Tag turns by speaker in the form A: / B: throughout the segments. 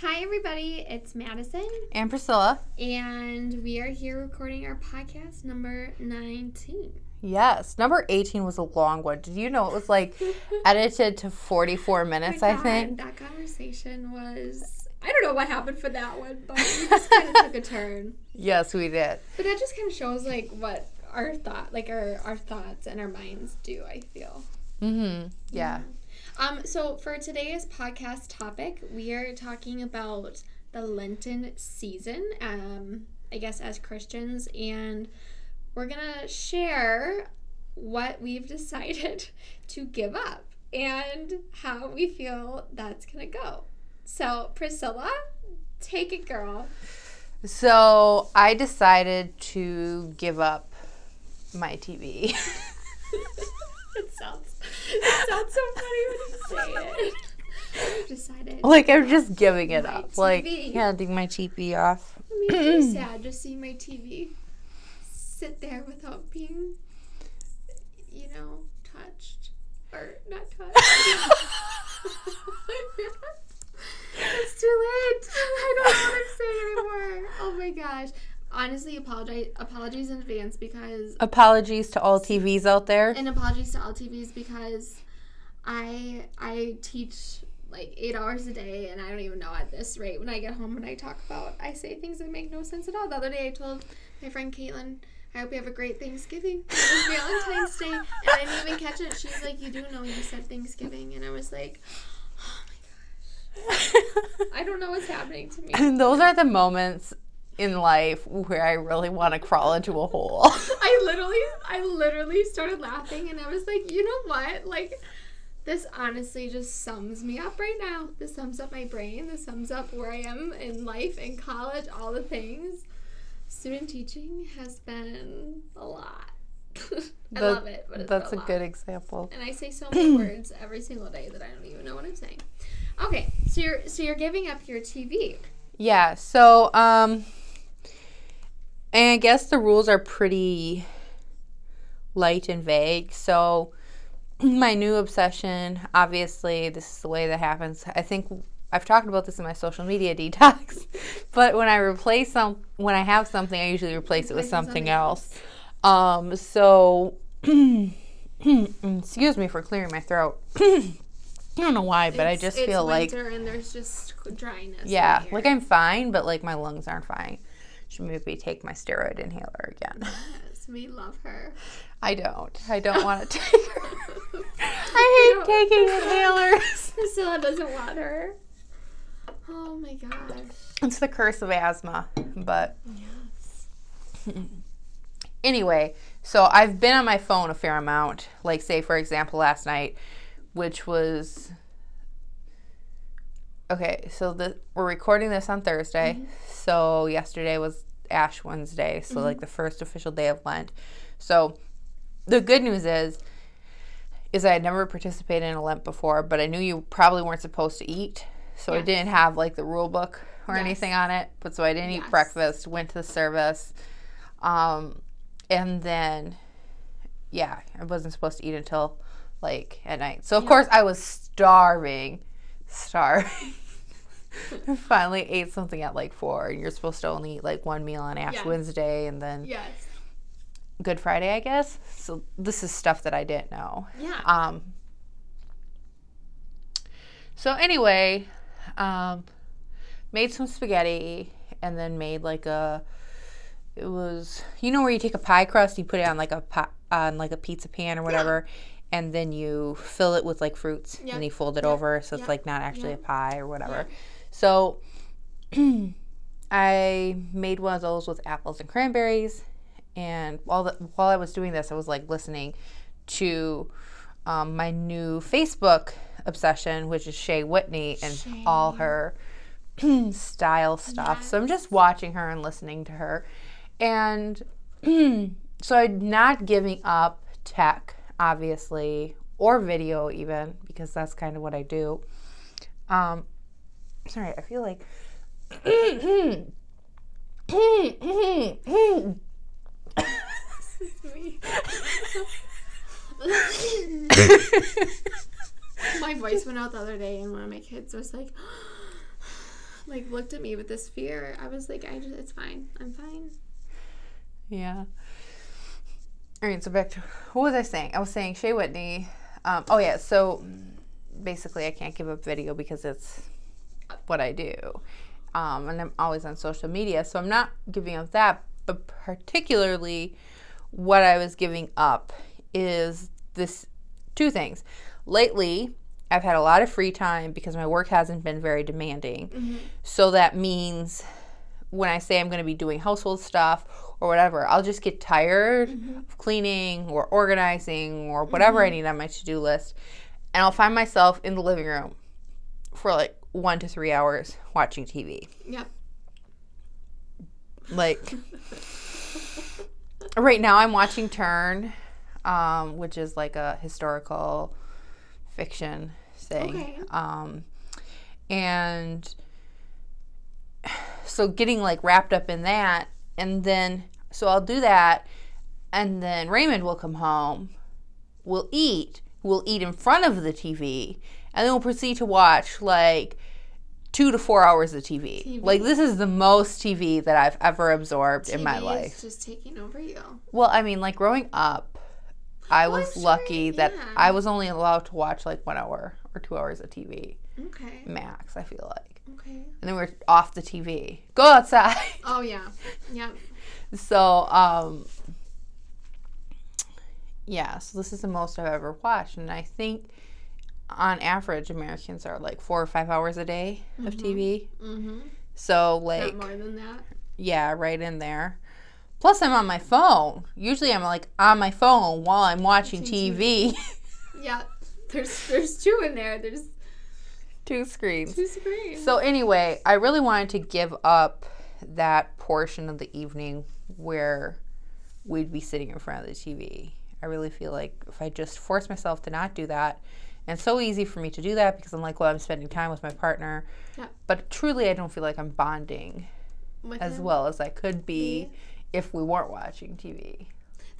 A: Hi, everybody. It's Madison,
B: And Priscilla.
A: and we are here recording our podcast number 19.
B: Yes. Number 18 was a long one. Did you know it was like edited to 44 minutes, I think?
A: That conversation was. I don't know what happened for that one, but we just kind of took a turn.
B: Yes, we did.
A: But that just kind of shows, like, what our thought, like, our, our thoughts and our minds do, I feel.
B: Mm-hmm. Yeah.
A: Um, so for today's podcast topic, we are talking about the Lenten season, um, I guess as Christians, and we're gonna share what we've decided to give up and how we feel that's gonna go. So Priscilla, take it, girl.
B: So I decided to give up my TV.
A: it sounds it sounds so funny when you say it. I've decided.
B: like, I'm just giving it
A: My
B: up. Like,
A: TV.
B: handing my TV off.
A: I mean, it's sad to see my TV sit there without being, you know, touched or not touched. it's too late. I don't know what I'm saying anymore. Oh my gosh. Honestly, apologize. Apologies in advance because,
B: Apologies to all TVs out there.
A: and apologies to all TVs because I I teach like eight hours a day, and I don't even know at this rate when I get home and I talk about I say things that make no sense at all. The other day I told my friend Caitlin, I hope you have a great Thanksgiving. It was Valentine's Day, and I didn't even catch it. She's like, You do know you said Thanksgiving, and I was like, Oh my gosh, I don't know what's happening to me.
B: And those are the moments in life where I really want to crawl into a hole.
A: I literally, I literally started laughing, and I was like, you know what? Like, this honestly just sums me up right now. This sums up my brain. This sums up where I am in life, in college, all the things. Student teaching has been a lot. I
B: That-
A: love it, but it's
B: That's a
A: lot.
B: good example.
A: And I say so many words every single day that I don't even know what I'm saying. Okay, so you're so you're giving up your TV.
B: Yeah, so um and I guess the rules are pretty light and vague. So my new obsession, obviously, this is the way that happens. I think I've talked about this in my social media detox. But when I replace some when I have something, I usually replace it with
A: Replace it with
B: something else. Um so excuse me for clearing my throat. I don't know why, but I just
A: it's
B: feel like
A: winter and there's just dryness.
B: yeah, like I'm fine, but like my lungs aren't fine. Should maybe take my steroid inhaler again.
A: Yes, we love her.
B: I don't. I don't want to take her. I hate taking inhalers.
A: Priscilla doesn't want her. Oh my gosh.
B: It's the curse of asthma. But
A: Yes.
B: anyway, so I've been on my phone a fair amount. Like say for example last night, which was Okay, so the we're recording this on Thursday. So yesterday was Ash Wednesday, so like the first official day of Lent. So the good news is is I had never participated in a Lent before, but I knew you probably weren't supposed to eat. So I didn't have like the rule book or
A: Yes.
B: anything on it. But so I didn't
A: Yes.
B: eat breakfast, went to the service. Um and then yeah, I wasn't supposed to eat until like at night. So of course I was starving. Starving. Finally ate something at like four, and you're supposed to only eat like one meal on Ash
A: Yes.
B: Wednesday and then
A: Yes.
B: Good Friday, I guess. So this is stuff that I didn't know.
A: Yeah.
B: Um. So anyway, um, made some spaghetti and then made like a. It was you know where you take a pie crust, you put it on like a pot, on like a pizza pan or whatever, and then you fill it with like fruits
A: Yep.
B: and you fold it
A: Yep.
B: over so it's
A: Yep.
B: like not actually a pie or whatever. So I made one of those with apples and cranberries, and while the, while I was doing this, I was like listening to um, my new Facebook obsession, which is Shea Whitney and all her style stuff. So I'm just watching her and listening to her, and so I'm not giving up tech, obviously, or video even because that's kind of what I do. Um, sorry, I feel like.
A: Me. My voice went out the other day, and one of my kids was like, like looked at me with this fear. I was like, I just, it's fine. I'm fine.
B: Yeah. All right, so back to what was I saying? I was saying Shea Whitney. Um, oh yeah, so basically I can't give up video because it's what I do, um, and I'm always on social media, so I'm not giving up that. But particularly, what I was giving up is this two things. Lately, I've had a lot of free time because my work hasn't been very demanding. So that means when I say I'm going to be doing household stuff or whatever, I'll just get tired of cleaning or organizing or whatever I need on my to do list. And I'll find myself in the living room for like one to three hours watching TV.
A: Yep.
B: Like, right now I'm watching Turn, um, which is like a historical fiction thing.
A: Okay.
B: Um, and so getting like wrapped up in that, and then so I'll do that, and then Raymond will come home, we'll eat, we'll eat in front of the TV, and then we'll proceed to watch like two to four hours of TV.
A: TV.
B: Like this is the most TV that I've ever absorbed in my
A: TV is
B: life.
A: just taking over you.
B: Well, I mean, like growing up, I
A: Well,
B: was
A: I'm
B: lucky
A: sure,
B: that
A: yeah.
B: I was only allowed to watch like one hour or two hours of TV
A: Okay.
B: max. I feel like,
A: Okay.
B: and then we are off the TV. Go outside.
A: Oh yeah. Yep.
B: so, um, yeah. So this is the most I've ever watched, and I think on average Americans are like four or five hours a day of TV.
A: Mm-hmm.
B: So like,
A: Not more than that.
B: yeah, right in there. Plus, I'm on my phone. Usually, I'm like on my phone while I'm watching
A: Watching
B: TV.
A: Yeah. There's there's two in there. There's
B: Two screens.
A: two screens.
B: So anyway, I really wanted to give up that portion of the evening where we'd be sitting in front of the TV. I really feel like if I just force myself to not do that, and it's so easy for me to do that because I'm like, well, I'm spending time with my partner.
A: Yeah.
B: But truly, I don't feel like I'm bonding
A: With
B: as
A: him.
B: well as I could be if we weren't watching TV.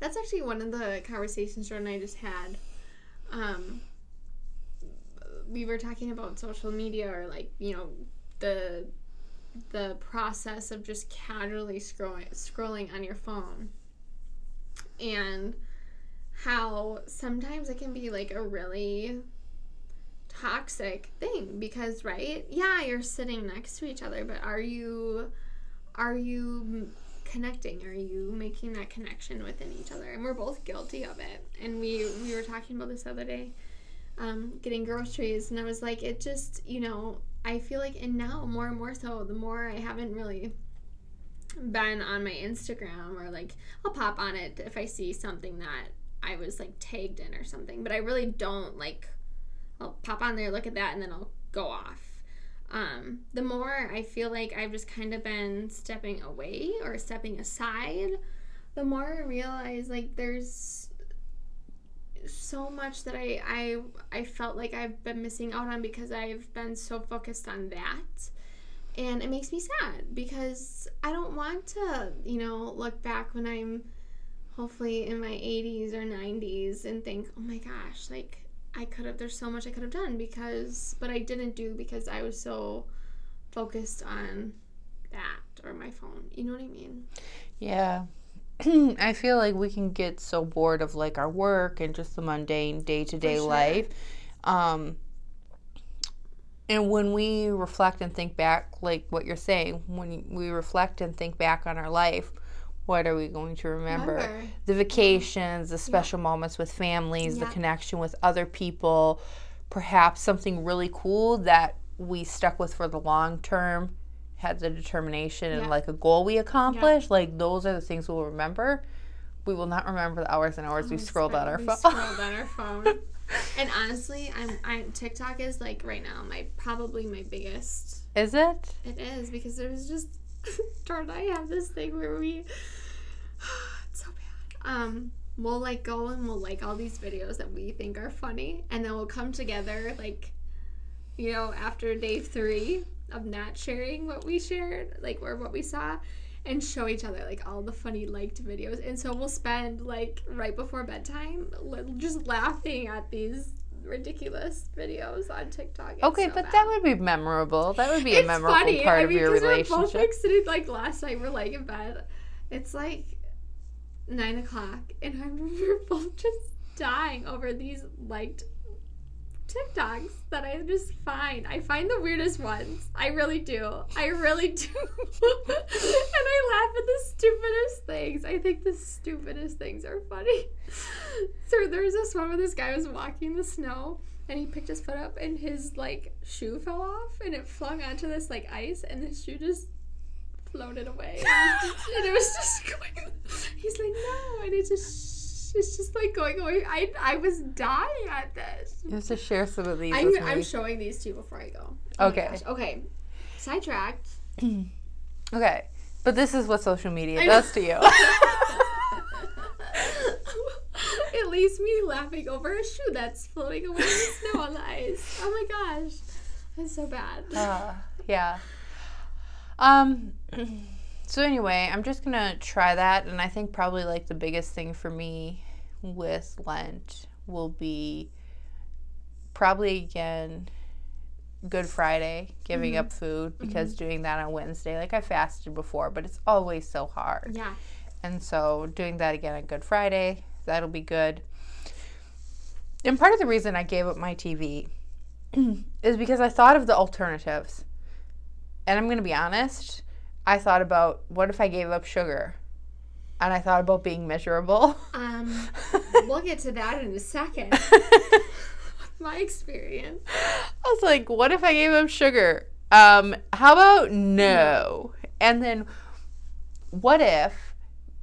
A: That's actually one of the conversations Jordan and I just had. Um, we were talking about social media or like you know the the process of just casually scrolling scrolling on your phone. And how sometimes it can be like a really toxic thing because right? Yeah you're sitting next to each other but are you are you connecting? Are you making that connection within each other? And we're both guilty of it. And we we were talking about this the other day um, getting groceries and i was like it just you know i feel like and now more and more so the more i haven't really been on my instagram or like i'll pop on it if i see something that i was like tagged in or something but i really don't like i'll pop on there look at that and then i'll go off. Um, the more I feel like I've just kind of been stepping away or stepping aside, the more I realize like there's so much that I I I felt like I've been missing out on because I've been so focused on that. And it makes me sad because I don't want to, you know, look back when I'm hopefully in my 80s or 90s and think, "Oh my gosh, like I could have there's so much I could have done because but I didn't do because I was so focused on that or my phone. You know what I mean?
B: Yeah. I feel like we can get so bored of like our work and just the mundane day to day life. Um, and when we reflect and think back, like what you're saying, when we reflect and think back on our life, what are we going to remember?
A: Remember.
B: The vacations, the special moments with families, the connection with other people, perhaps something really cool that we stuck with for the long term, had the determination and
A: Yeah.
B: like a goal we accomplished. Like those are the things we'll remember. We will not remember the hours and hours we scrolled on our phone.
A: scrolled on our phone. and honestly, I'm I TikTok is like right now my probably my biggest
B: Is it?
A: It is because there's just Jordan and I have this thing where we it's so bad. Um we'll like go and we'll like all these videos that we think are funny and then we'll come together like you know after day 3 of not sharing what we shared like or what we saw and show each other like all the funny liked videos and so we'll spend like right before bedtime just laughing at these ridiculous videos on TikTok. It's
B: Okay,
A: so
B: but
A: bad.
B: that would be memorable. That would be a memorable funny. part
A: I
B: of
A: mean,
B: your
A: 'cause We're both
B: relationship.
A: like sitting like last night. We're like in bed. It's like nine o'clock, and I'm we're both just dying over these liked TikToks that I just find. I find the weirdest ones. I really do. I really do. and I laugh at the stupidest things. I think the stupidest things are funny. So there's this one where this guy was walking in the snow and he picked his foot up and his like shoe fell off and it flung onto this like ice and the shoe just floated away. And it was just, and it was just going he's like, No and it just it's just like going away. I I was dying at this.
B: You have to share some of these
A: I'm, I'm showing these to you before I go. Oh
B: Okay.
A: gosh. Okay. Sidetracked.
B: Okay, but this is what social media does to you.
A: it leaves me laughing over a shoe that's floating away in the snow on the ice. Oh my gosh. That's so bad.
B: Uh, yeah. Um. So anyway, I'm just gonna try that, and I think probably like the biggest thing for me with Lent will be probably again Good Friday, giving
A: Mm-hmm.
B: up food because doing that on Wednesday, like I fasted before, but it's always so hard.
A: yeah.
B: And so doing that again on Good Friday, that'll be good. And part of the reason I gave up my TV is because I thought of the alternatives. And I'm going to be honest, I thought about what if I gave up sugar? And I thought about being miserable.
A: Um, we'll get to that in a second. My experience.
B: I was like, what if I gave up sugar? Um, how about no? And then what if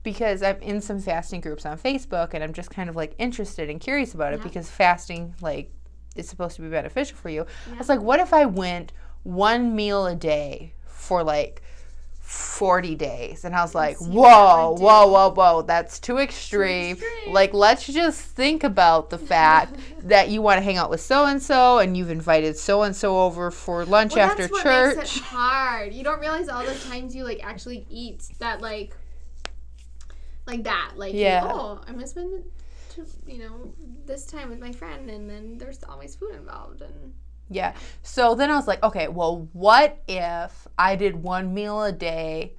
B: because I'm in some fasting groups on Facebook and I'm just kind of like interested and curious about it
A: Yeah.
B: because fasting like is supposed to be beneficial for you. I was like, what if I went one meal a day for like 40 days? And I was like,
A: see what that
B: whoa, whoa, whoa, whoa, that's too extreme.
A: extreme.
B: Like, let's just think about the fact that you want to hang out with so and so and you've invited so and so over for lunch
A: Well,
B: after church.
A: hard. You don't realize all the times you like actually eat that like like that. Like
B: Yeah.
A: oh, I'm gonna spend you know this time with my friend, and then there's always food involved, and
B: Yeah. So then I was like, okay, well, what if I did one meal a day,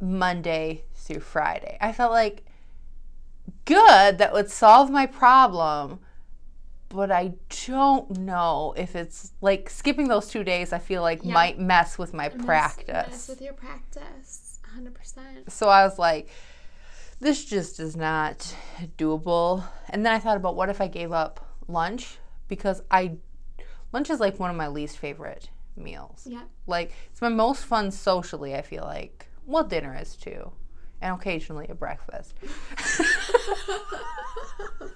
B: Monday through Friday? I felt like good, that would solve my problem. But I don't know if it's like skipping those two days, I feel like
A: Yeah.
B: might mess with my
A: mess-
B: practice.
A: mess with your practice, hundred percent.
B: So I was like, this just is not doable. And then I thought about what if I gave up lunch? Because I, lunch is like one of my least favorite meals.
A: Yeah.
B: Like, it's my most fun socially, I feel like. Well, dinner is too. And occasionally a breakfast.
A: oh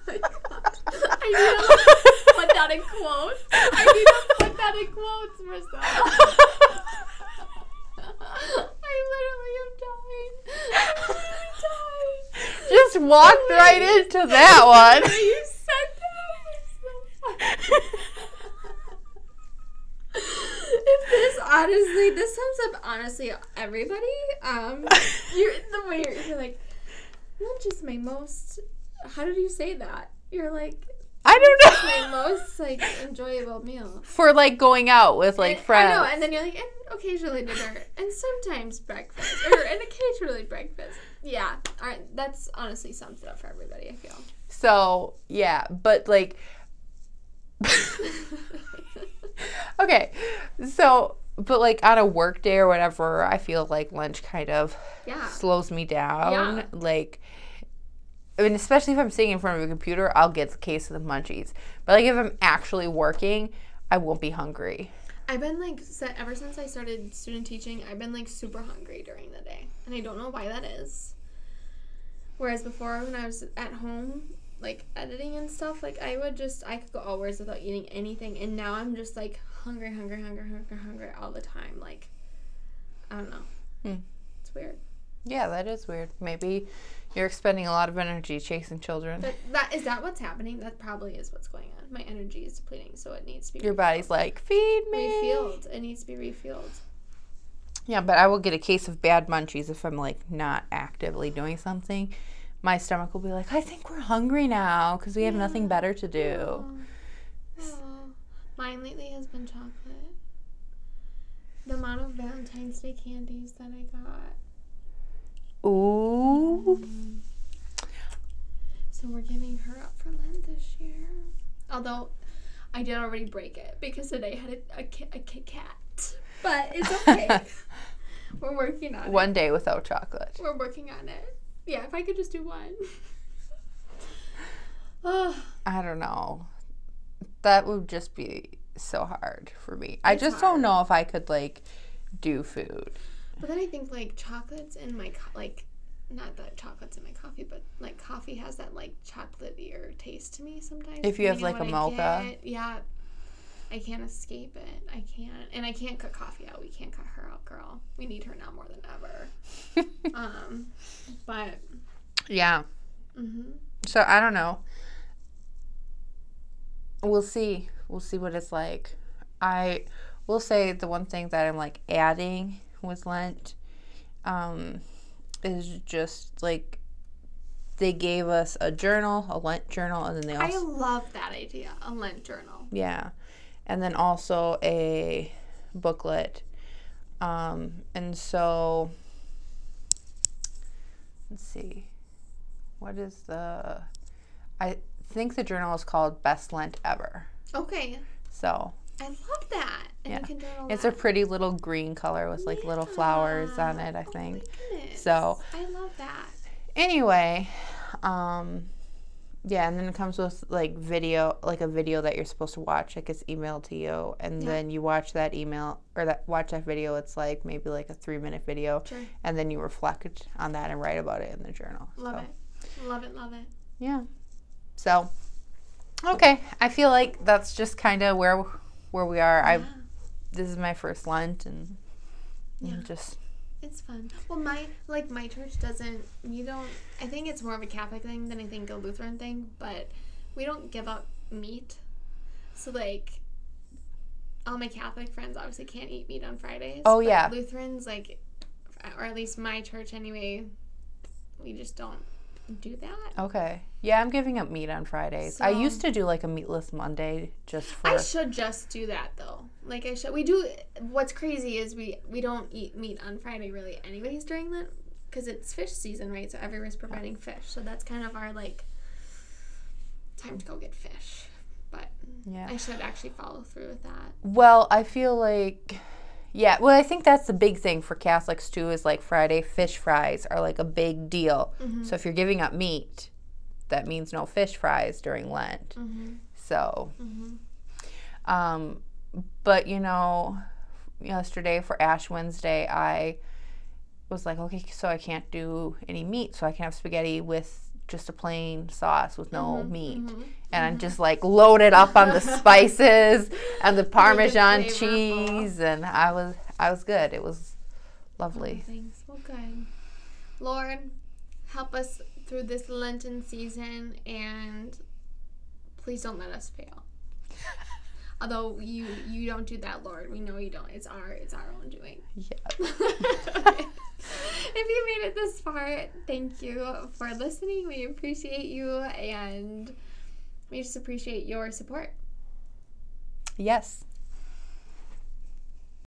A: my gosh. I need to put that in quotes. I need to put that in quotes, Marcel. I literally am dying. I'm dying.
B: Just walked right into that one.
A: you said that. was so funny. if this honestly, this sums up honestly everybody. Um, you're the way you're, you're like, lunch is my most. How did you say that? You're like
B: I don't know.
A: my most like enjoyable meal.
B: For like going out with like
A: And-
B: friends.
A: I know, and then you're like, and occasionally dinner, and sometimes breakfast, or and occasionally breakfast. Yeah, all right, that's honestly sums it up for everybody. I feel.
B: So, yeah, but like Okay. So, but like on a work day or whatever, I feel like lunch kind of
A: yeah.
B: slows me down.
A: Yeah.
B: Like, I mean, especially if I'm sitting in front of a computer, I'll get the case of the munchies. But like if I'm actually working, I won't be hungry.
A: I've been like ever since I started student teaching, I've been like super hungry during the day, and I don't know why that is. Whereas before, when I was at home, like editing and stuff, like I would just I could go hours without eating anything, and now I'm just like hungry, hungry, hungry, hungry, hungry all the time. Like I don't know.
B: Hmm.
A: It's weird.
B: Yeah, that is weird. Maybe you're expending a lot of energy chasing children.
A: But that is that what's happening? That probably is what's going on. My energy is depleting, so it needs to be
B: Your body's like, feed me.
A: refueled. It needs to be refueled.
B: Yeah, but I will get a case of bad munchies if I'm like not actively doing something. My stomach will be like, I think we're hungry now because we have nothing better to do.
A: Mine lately has been chocolate. The amount of Valentine's Day candies that I got.
B: Ooh. Mm.
A: So we're giving her up for Lent this year. Although I did already break it because today had a, a, Ki- a Kit Kat. But it's okay. we're working on it.
B: One day without chocolate.
A: We're working on it. Yeah, if I could just do one.
B: I don't know. That would just be so hard for me. I
A: It's
B: just
A: hard.
B: don't know if I could like do food.
A: but then I think like chocolates in my co- like not that chocolates in my coffee, but like coffee has that like chocolatier taste to me sometimes.
B: If you have, like, a mocha.
A: get. yeah, I can't escape it. I can't, and I can't cut coffee out. We can't cut her out, girl. We need her now more than ever. um, but
B: yeah.
A: hmm
B: So I don't know. We'll see. We'll see what it's like. I will say the one thing that I'm like adding with Lent um, is just like they gave us a journal, a Lent journal, and then they also I
A: love that idea. A Lent journal.
B: yeah, and then also a booklet. Um, and so let's see, what is the? I think the journal is called Best Lent Ever.
A: Okay,
B: So
A: I love that. And
B: Yeah.
A: you can journal
B: it's a pretty little green color with like little flowers on it. I
A: Oh
B: think. So-
A: I love that.
B: Anyway, um, yeah, and then it comes with like video, like a video that you're supposed to watch. It gets emailed to you, and
A: Yeah.
B: then you watch that email or that watch that video. It's like maybe like a three minute video,
A: Sure.
B: and then you reflect on that and write about it in the journal.
A: Love
B: so,
A: it. Love it. Love it.
B: Yeah. So, okay, I feel like that's just kind of where where we are. I this is my first Lent, and,
A: Yeah.
B: just
A: It's fun. Well, my like my church doesn't. You don't. I think it's more of a Catholic thing than I think a Lutheran thing. But we don't give up meat. So like, all my Catholic friends obviously can't eat meat on Fridays.
B: Oh, yeah.
A: Lutherans like, or at least my church anyway. We just don't do that.
B: okay. Yeah, I'm giving up meat on Fridays. I used to do like a meatless Monday just for.
A: I should just do that though. Like I should. We do. What's crazy is we we don't eat meat on Friday really, anyways during that because it's fish season, right? So everyone's providing fish. So that's kind of our like time to go get fish. But
B: yeah.
A: I should actually follow through with that.
B: Well, I feel like, yeah. Well, I think that's the big thing for Catholics too. Is like Friday fish fries are like a big deal.
A: Mm-hmm.
B: So if you're giving up meat, that means no fish fries during Lent.
A: Mm-hmm.
B: So,
A: Mm-hmm.
B: um, but you know, yesterday for Ash Wednesday, I was like, okay, so I can't do any meat, so I can have spaghetti with just a plain sauce with no
A: Mm-hmm.
B: meat. And I'm just like loaded up on the spices and the Parmesan cheese, and I was I was good. It was lovely.
A: Well, good. Lord, help us through this Lenten season, and please don't let us fail. Although you you don't do that, Lord, we know you don't. It's our it's our own doing.
B: Yeah.
A: if you made it this far, thank you for listening. We appreciate you, and we just appreciate your support.
B: Yes.